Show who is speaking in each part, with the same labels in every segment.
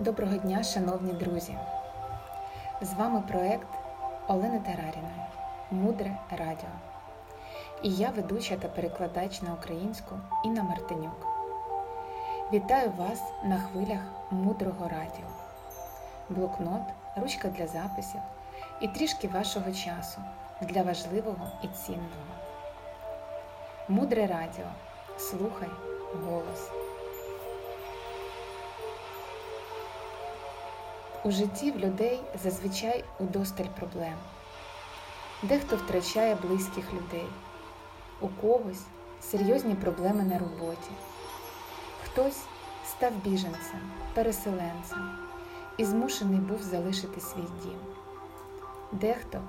Speaker 1: Доброго дня, шановні друзі! З вами проект Олени Тараріної Мудре Радіо. І я ведуча та перекладач на українську Інна Мартинюк. Вітаю вас на хвилях мудрого радіо, блокнот, ручка для записів і трішки вашого часу для важливого і цінного. Мудре радіо. Слухай голос. У житті в людей зазвичай удосталь проблем. Дехто втрачає близьких людей, у когось серйозні проблеми на роботі, хтось став біженцем, переселенцем і змушений був залишити свій дім. Дехто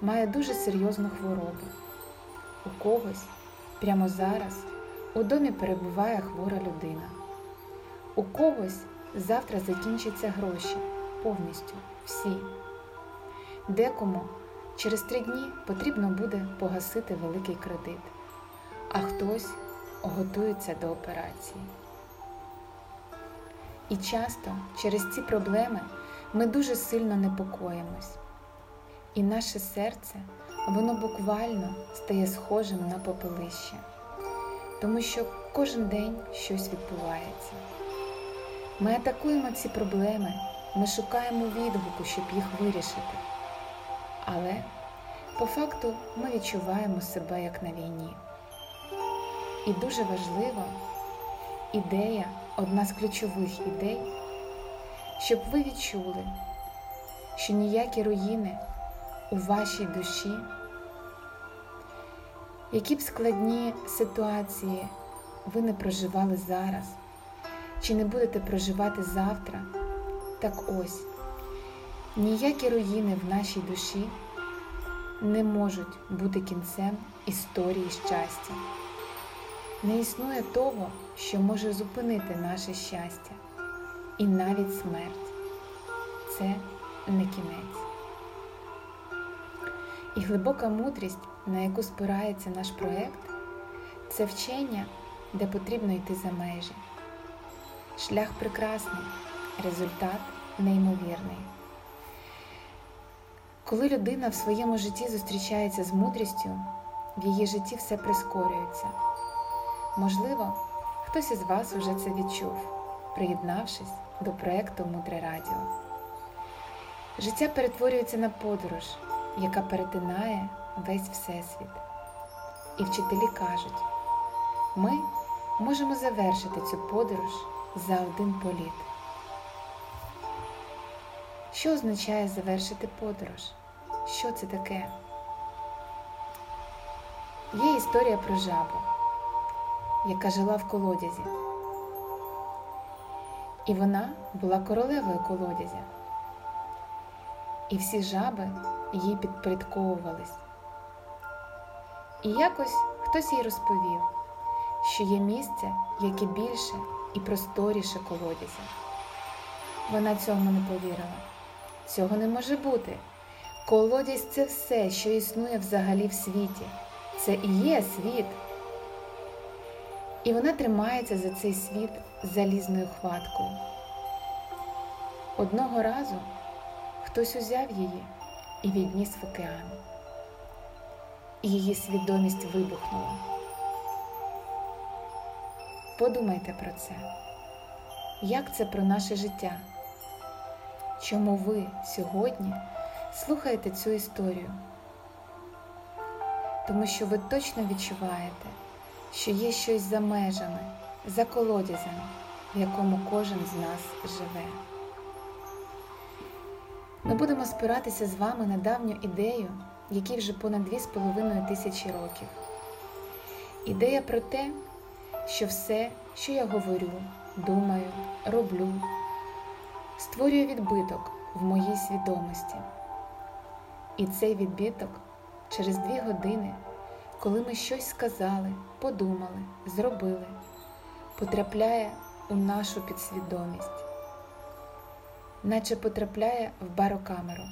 Speaker 1: має дуже серйозну хворобу, у когось прямо зараз у домі перебуває хвора людина, у когось завтра закінчаться гроші повністю всі. Декому через три дні потрібно буде погасити великий кредит, а хтось готується до операції. І часто через ці проблеми ми дуже сильно непокоїмось, і наше серце, воно буквально стає схожим на попелище, тому що кожен день щось відбувається. Ми атакуємо ці проблеми ми шукаємо відгуку, щоб їх вирішити. Але по факту ми відчуваємо себе як на війні. І дуже важлива ідея, одна з ключових ідей, щоб ви відчули, що ніякі руїни у вашій душі, які б складні ситуації ви не проживали зараз, чи не будете проживати завтра. Так ось, ніякі руїни в нашій душі не можуть бути кінцем історії щастя. Не існує того, що може зупинити наше щастя, і навіть смерть це не кінець. І глибока мудрість, на яку спирається наш проєкт, це вчення, де потрібно йти за межі. Шлях прекрасний результат неймовірний. Коли людина в своєму житті зустрічається з мудрістю, в її житті все прискорюється. Можливо, хтось із вас вже це відчув, приєднавшись до проєкту Мудре Радіо. Життя перетворюється на подорож, яка перетинає весь Всесвіт. І вчителі кажуть, ми можемо завершити цю подорож за один політ. Що означає завершити подорож? Що це таке? Є історія про жабу, яка жила в колодязі. І вона була королевою колодязя. І всі жаби їй підпорядковувались. І якось хтось їй розповів, що є місце, яке більше і просторіше колодязя. Вона цьому не повірила. Цього не може бути. Колодязь це все, що існує взагалі в світі. Це і є світ. І вона тримається за цей світ залізною хваткою. Одного разу хтось узяв її і відніс в океан. Її свідомість вибухнула. Подумайте про це. Як це про наше життя? Чому ви сьогодні слухаєте цю історію. Тому що ви точно відчуваєте, що є щось за межами, за колодязем, в якому кожен з нас живе. Ми будемо спиратися з вами на давню ідею, якій вже понад 2,5 тисячі років. Ідея про те, що все, що я говорю, думаю, роблю, створює відбиток в моїй свідомості. І цей відбиток через дві години, коли ми щось сказали, подумали, зробили, потрапляє у нашу підсвідомість, наче потрапляє в барокамеру.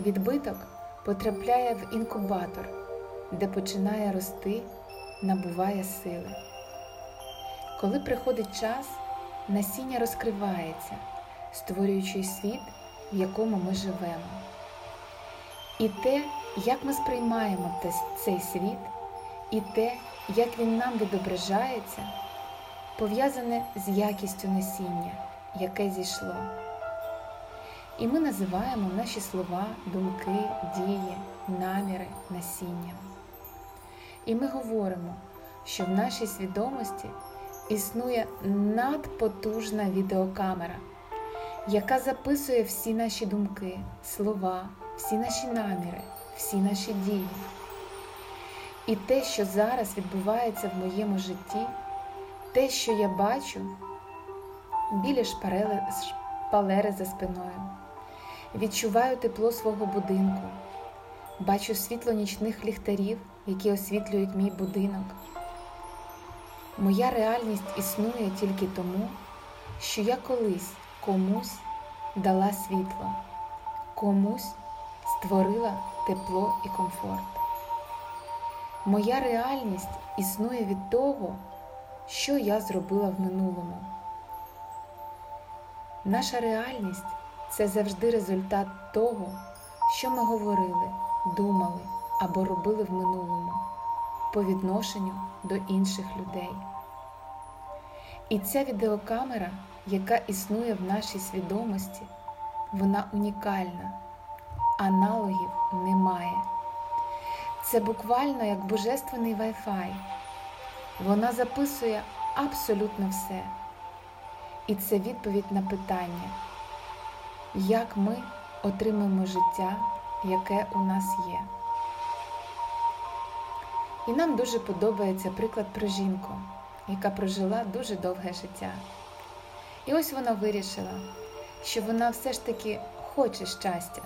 Speaker 1: Відбиток потрапляє в інкубатор, де починає рости, набуває сили. Коли приходить час, насіння розкривається, створюючи світ, в якому ми живемо. І те, як ми сприймаємо цей світ, і те, як він нам відображається, пов'язане з якістю насіння, яке зійшло. І ми називаємо наші слова, думки, дії, наміри, насінням. І ми говоримо, що в нашій свідомості існує надпотужна відеокамера, яка записує всі наші думки, слова, всі наші наміри, всі наші дії. І те, що зараз відбувається в моєму житті, те, що я бачу, біля шпалери за спиною, відчуваю тепло свого будинку, бачу світло нічних ліхтарів, які освітлюють мій будинок. Моя реальність існує тільки тому, що я колись комусь дала світло, комусь створила тепло і комфорт. Моя реальність існує від того, що я зробила в минулому. Наша реальність це завжди результат того, що ми говорили, думали або робили в минулому по відношенню до інших людей. І ця відеокамера, яка існує в нашій свідомості, вона унікальна, аналогів немає. Це буквально як божественний Wi-Fi. Вона записує абсолютно все. І це відповідь на питання, як ми отримаємо життя, яке у нас є. І нам дуже подобається приклад про жінку, яка прожила дуже довге життя. І ось вона вирішила, що вона все ж таки хоче щастя.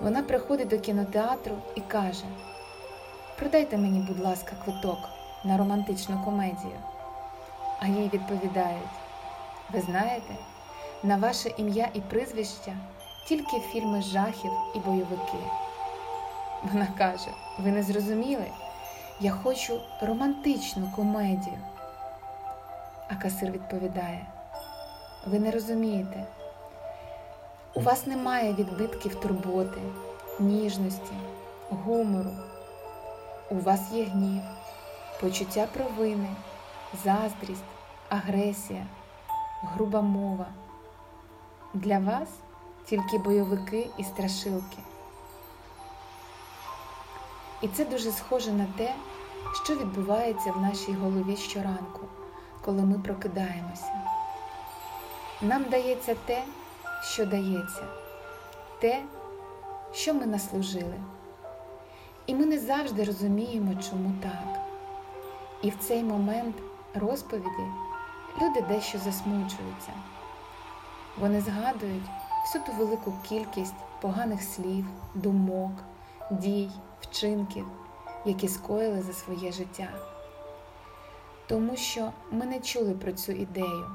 Speaker 1: Вона приходить до кінотеатру і каже: Продайте мені, будь ласка, квиток на романтичну комедію. А їй відповідають: ви знаєте, на ваше ім'я і прізвище тільки фільми жахів і бойовики. Вона каже: Ви не зрозуміли? Я хочу романтичну комедію. А касир відповідає: Ви не розумієте, у вас немає відбитків турботи, ніжності, гумору. У вас є гнів, почуття провини, заздрість, агресія, груба мова. Для вас тільки бойовики і страшилки. І це дуже схоже на те, що відбувається в нашій голові щоранку, коли ми прокидаємося. Нам дається те, що дається, те, що ми наслужили. І ми не завжди розуміємо, чому так. І в цей момент розповіді люди дещо засмучуються. Вони згадують всю ту велику кількість поганих слів, думок, дій, вчинків, які скоїли за своє життя. Тому що ми не чули про цю ідею,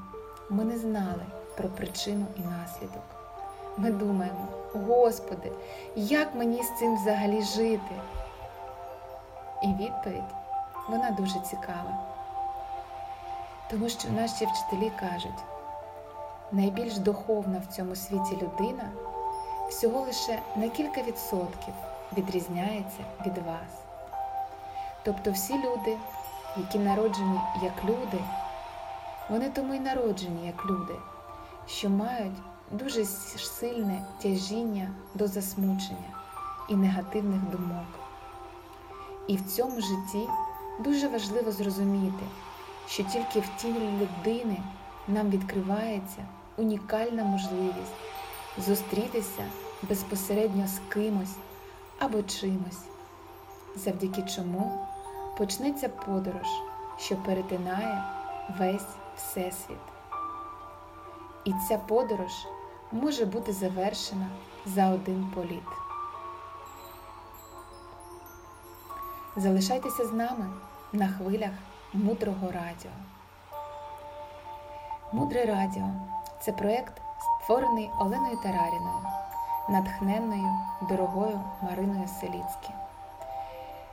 Speaker 1: ми не знали про причину і наслідок. Ми думаємо, Господи, як мені з цим взагалі жити? І відповідь вона дуже цікава. Тому що наші вчителі кажуть, найбільш духовна в цьому світі людина всього лише на кілька відсотків відрізняється від вас. Тобто всі люди, які народжені як люди, вони тому й народжені як люди, що мають дуже сильне тяжіння до засмучення і негативних думок. І в цьому житті дуже важливо зрозуміти, що тільки в тілі людини нам відкривається унікальна можливість зустрітися безпосередньо з кимось або чимось, завдяки чому почнеться подорож, що перетинає весь Всесвіт. І ця подорож може бути завершена за один політ. Залишайтеся з нами на хвилях мудрого радіо. Мудре радіо це проєкт, створений Оленою Тараріною, натхненною дорогою Мариною Селіцькі.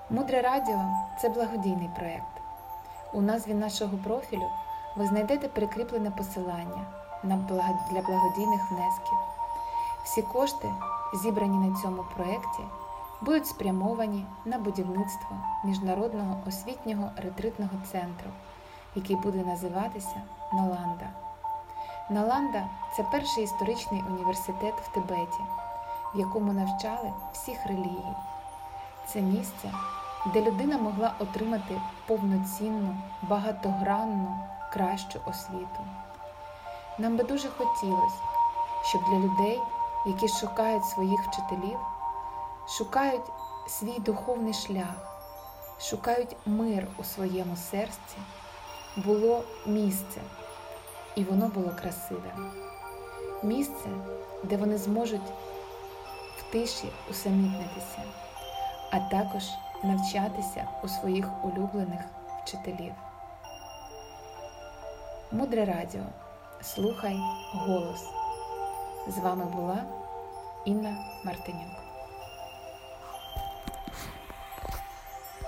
Speaker 1: Мудре радіо це благодійний проєкт. У назві нашого профілю ви знайдете прикріплене посилання для благодійних внесків. Всі кошти, зібрані на цьому проєкті, будуть спрямовані на будівництво міжнародного освітнього ретритного центру, який буде називатися Наланда. Наланда це перший історичний університет в Тибеті, в якому навчали всіх релігій. Це місце, де людина могла отримати повноцінну, багатогранну, кращу освіту. Нам би дуже хотілося, щоб для людей, які шукають своїх вчителів, шукають свій духовний шлях, шукають мир у своєму серці, було місце, і воно було красивим. Місце, де вони зможуть в тиші усамітнитися, а також навчатися у своїх улюблених вчителів. Мудре радіо. Слухай голос. З вами була Інна Мартинюк.